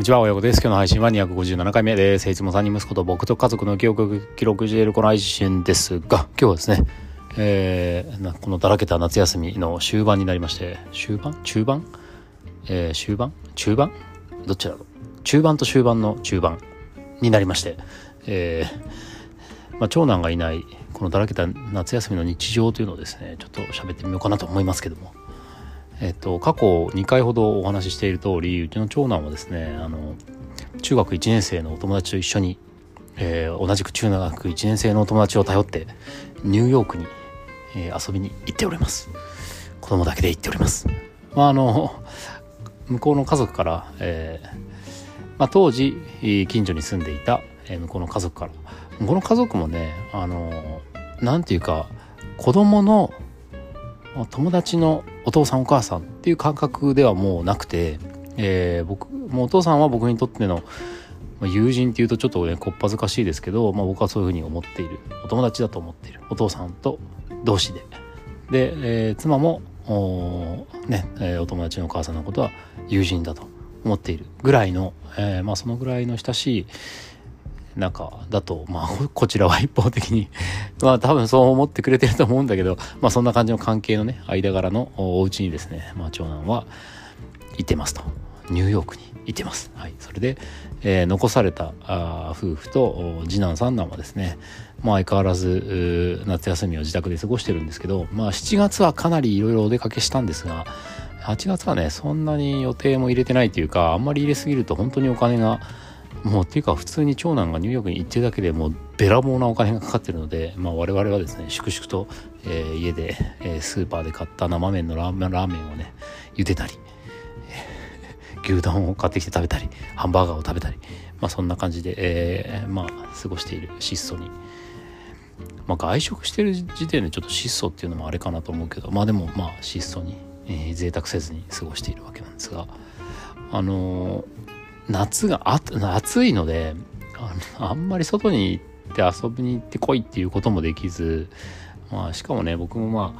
んにちは、親子です。今日の配信は257回目です。いつも3人息子と僕と家族の記憶を記録しているこの配信ですが、今日はですね、えー、このだらけた夏休みの終盤になりまして、終盤？中盤？えー、終盤？中盤？どっちだろう？中盤と終盤の中盤になりまして、えー、まあ、長男がいないこのだらけた夏休みの日常というのをですね、ちょっと喋ってみようかなと思いますけども、えっと、過去2回ほどお話ししている通りうちの長男はですねあの中学1年生のお友達と一緒に、えー、同じく中学1年生のお友達を頼ってニューヨークに、えー、遊びに行っております。子供だけで行っております、まあ、あの向こうの家族から、えーまあ、当時近所に住んでいた、えー、向こうの家族から。この家族もねあのなんていうか子供の友達のお父さんお母さんっていう感覚ではもうなくて、えー、僕もうお父さんは僕にとっての友人っていうとちょっとねこっぱずかしいですけど、まあ、僕はそういうふうに思っている。お友達だと思っている。お父さんと同士で。で、えー、妻もお,、ねえー、お友達のお母さんのことは友人だと思っているぐらいの、えー、まあ、そのぐらいの親しい中だと、まあ、こちらは一方的に まあ、多分そう思ってくれてると思うんだけど、まあ、そんな感じの関係のね、間柄のお家にですね、まあ、長男は行ってますと。ニューヨークに行ってます。はい。それで、えー、残されたあ夫婦と次男三男はですね、まあ、相変わらず夏休みを自宅で過ごしてるんですけど、まあ、7月はかなりいろいろお出かけしたんですが、8月はね、そんなに予定も入れてないというか、あんまり入れすぎると本当にお金がもうっていうか普通に長男がニューヨークに行ってるだけでもうべらぼうなお金がかかってるので、まあ、我々はですね粛々と、えー、家で、えー、スーパーで買った生麺のラーメンラーメンをね茹でたり、えー、牛丼を買ってきて食べたりハンバーガーを食べたり、まあ、そんな感じで、えー、まあ過ごしている質素に。まあ、外食してる時点でちょっと質素っていうのもあれかなと思うけどまあでもまあ質素に、えー、贅沢せずに過ごしているわけなんですがあのー夏が暑いのであんまり外に行って遊びに行ってこいっていうこともできず、まあ、しかもね僕もま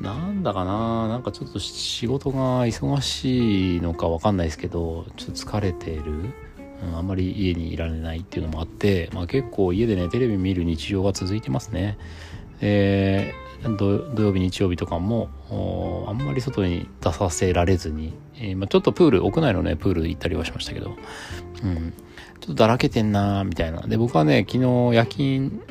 あなんだかななんかちょっと仕事が忙しいのかわかんないですけどちょっと疲れてる、うん、あんまり家にいられないっていうのもあって、まあ、結構家でねテレビ見る日常が続いてますね。え土曜日日曜日とかもあんまり外に出させられずに、えー、まあ、ちょっとプール屋内のねプール行ったりはしましたけど、うん、ちょっとだらけてんなーみたいな。で僕はね昨日夜勤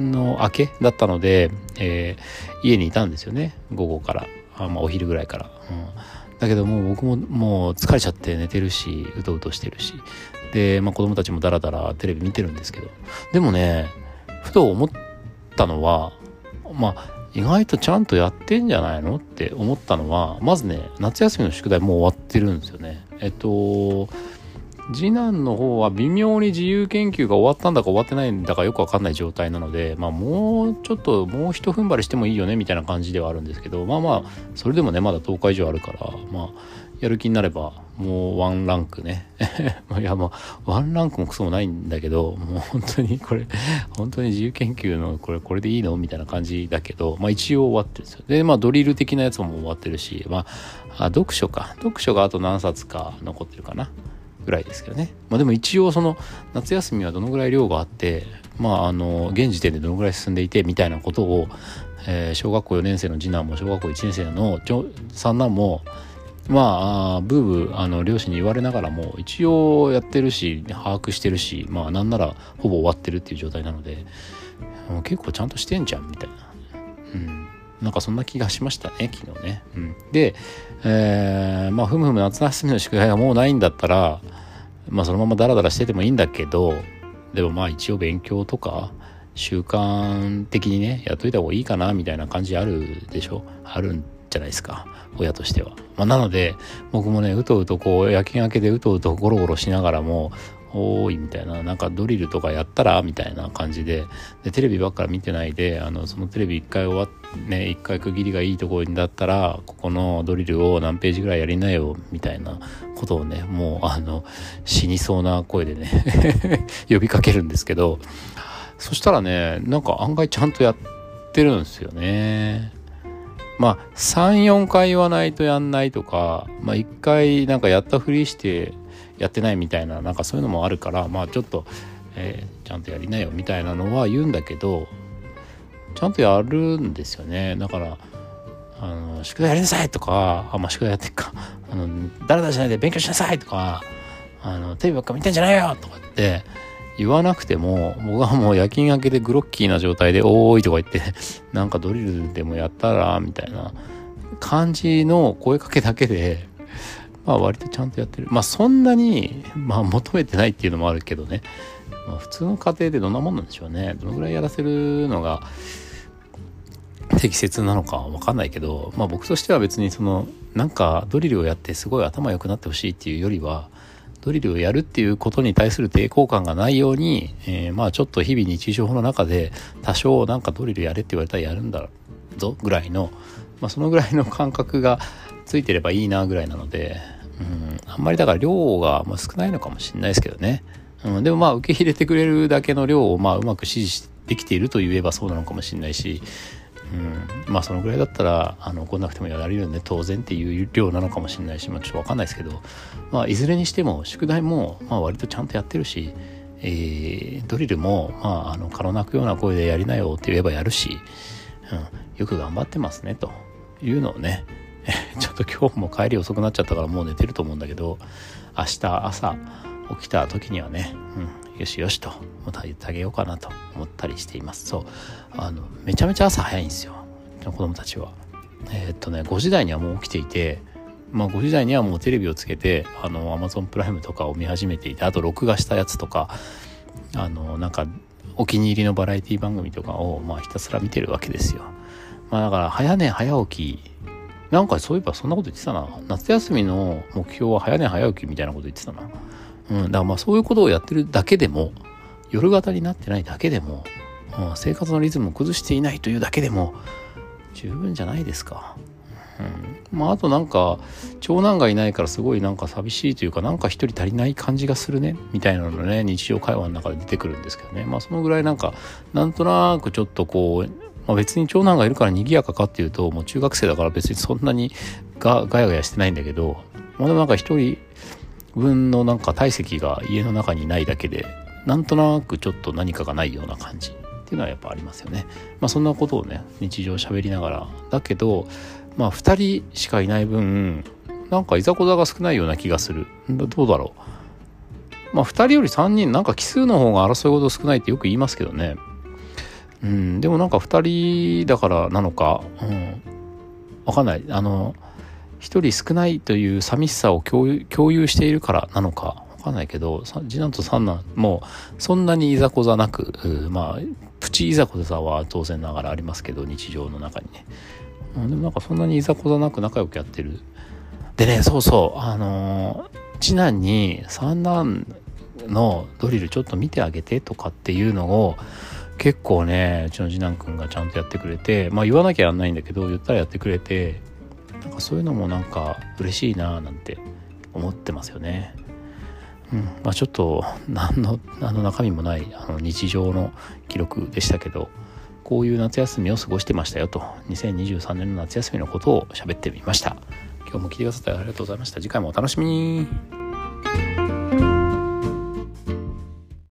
の明けだったので、えー、家にいたんですよね。午後から。あ、まあ、お昼ぐらいから、うん、だけどもう僕ももう疲れちゃって寝てるしうとうとしてるし。で、まあ、子供たちもダラダラテレビ見てるんですけど。でもねふと思ったのはまあ意外とちゃんとやってんじゃないのって思ったのはまずね夏休みの宿題もう終わってるんですよね。えっと次男の方は微妙に自由研究が終わったんだか終わってないんだかよくわかんない状態なので、まあもうちょっともう一踏ん張りしてもいいよねみたいな感じではあるんですけど、まあまあ、それでもね、まだ10日以上あるから、まあ、やる気になればもうワンランクね。いやもうワンランクもクソもないんだけどもう本当にこれ本当に自由研究のこれこれでいいの？みたいな感じだけどまあ一応終わってるんですよ。でまあドリル的なやつも終わってるしまああ読書か。読書があと何冊か残ってるかな。ぐらいですけどね。まあでも一応その夏休みはどのぐらい量があってまああの現時点でどのぐらい進んでいてみたいなことを、えー、小学校4年生の次男も小学校1年生の三男もまあ、ブーブー、あの、両親に言われながらも、一応やってるし、把握してるし、まあ、なんなら、ほぼ終わってるっていう状態なので、もう結構ちゃんとしてんじゃん、みたいな。うん。なんかそんな気がしましたね、昨日ね。うん。で、えー、まあ、ふむふむ夏休みの宿題がもうないんだったら、まあ、そのままダラダラしててもいいんだけど、でもまあ、一応勉強とか、習慣的にね、やっといた方がいいかな、みたいな感じあるでしょ？あるんじゃないですか。親としては。まあ、なので、僕もね、うとうとこう、夜勤明けでうとうとゴロゴロしながらも、おーいみたいな、なんかドリルとかやったらみたいな感じで、で、テレビばっか見てないで、あの、そのテレビ一回終わっね、一回区切りがいいところにだったら、ここのドリルを何ページぐらいやりなよ、みたいなことをね、もう、あの、死にそうな声でね 呼びかけるんですけど、そしたらね、なんか案外ちゃんとやってるんですよね。まあ34回言わないとやんないとか、まあ、1回なんかやったふりしてやってないみたいななんかそういうのもあるからまあちょっと、えー、ちゃんとやりなよみたいなのは言うんだけどちゃんとやるんですよね。だからあの宿題やりなさいとかあまあ宿題やってっかあのだらだらしないで勉強しなさいとかあのテレビばっか見てんじゃないよとかって言わなくても僕はもう夜勤明けでグロッキーな状態で「おーい」とか言って なんかドリルでもやったらみたいな感じの声かけだけでまあ割とちゃんとやってる。まあそんなにまあ求めてないっていうのもあるけどね、まあ、普通の家庭でどんなもんなんでしょうね。どのぐらいやらせるのが適切なのかわかんないけど、まあ、僕としては別にそのなんかドリルをやってすごい頭良くなってほしいっていうよりはドリルをやるっていうことに対する抵抗感がないように、えー、まあちょっと日々日常の中で多少なんかドリルやれって言われたらやるんだぞぐらいの、まあ、そのぐらいの感覚がついてればいいなぐらいなので、うん、あんまりだから量が少ないのかもしれないですけどね、うん、でもまあ受け入れてくれるだけの量をまあうまく指示できていると言えばそうなのかもしれないしうん、まあそのぐらいだったらあの怒んなくてもやられるよね。当然っていう量なのかもしれないし、まあ、ちょっと分かんないですけど、まあ、いずれにしても宿題もまあ割とちゃんとやってるし、えー、ドリルも、まあ、あの軽なくような声でやりなよって言えばやるし、うん、よく頑張ってますねというのをね。ちょっと今日も帰り遅くなっちゃったからもう寝てると思うんだけど明日朝起きた時にはね、うん、よしよしともた言ってあげようかなと思ったりしています。そう。あのめちゃめちゃ朝早いんですよ。子供たちは。えー、っとね5時台にはもう起きていてまあ5時台にはもうテレビをつけてあの Amazon プライムとかを見始めていてあと録画したやつとかあのなんかお気に入りのバラエティ番組とかをまあひたすら見てるわけですよ。まあだから早寝早起き。なんかそういえばそんなこと言ってたな。夏休みの目標は早寝早起きみたいなこと言ってたな。うん、だからまあそういうことをやってるだけでも夜型になってないだけでも、うん、生活のリズムを崩していないというだけでも十分じゃないですか。うん、まああとなんか長男がいないからすごいなんか寂しいというかなんか一人足りない感じがするねみたいなのね日常会話の中で出てくるんですけどね。まあそのぐらいなんかなんとなくちょっとこう、まあ、別に長男がいるから賑やかかっていうともう中学生だから別にそんなにガガヤガヤしてないんだけどまあでもなんか一人分のなんか体積が家の中にないだけでなんとなくちょっと何かがないような感じ。っていうのはやっぱありますよね。まあそんなことをね日常喋りながら。だけどまあ2人しかいない分なんかいざこざが少ないような気がする。どうだろう。まあ2人より3人なんか奇数の方が争い事少ないってよく言いますけどね。うんでもなんか2人だからなのかうんわかんない。あの一人少ないという寂しさを共有共有しているからなのかわかんないけど次男と三男もそんなにいざこざなくまあプチいざこざは当然ながらありますけど日常の中にね、うん、でもなんかそんなにいざこざなく仲良くやってる。でねそうそうあのー、次男に三男のドリルちょっと見てあげてとかっていうのを結構ねうちの次男くんがちゃんとやってくれてまあ言わなきゃやんないんだけど言ったらやってくれてなんかそういうのもなんか嬉しいななんて思ってますよね。うん。まあ、ちょっと何の何の中身もないあの日常の記録でしたけどこういう夏休みを過ごしてましたよと。2023年の夏休みのことを喋ってみました。今日も聞いてくださってありがとうございました。次回もお楽しみに。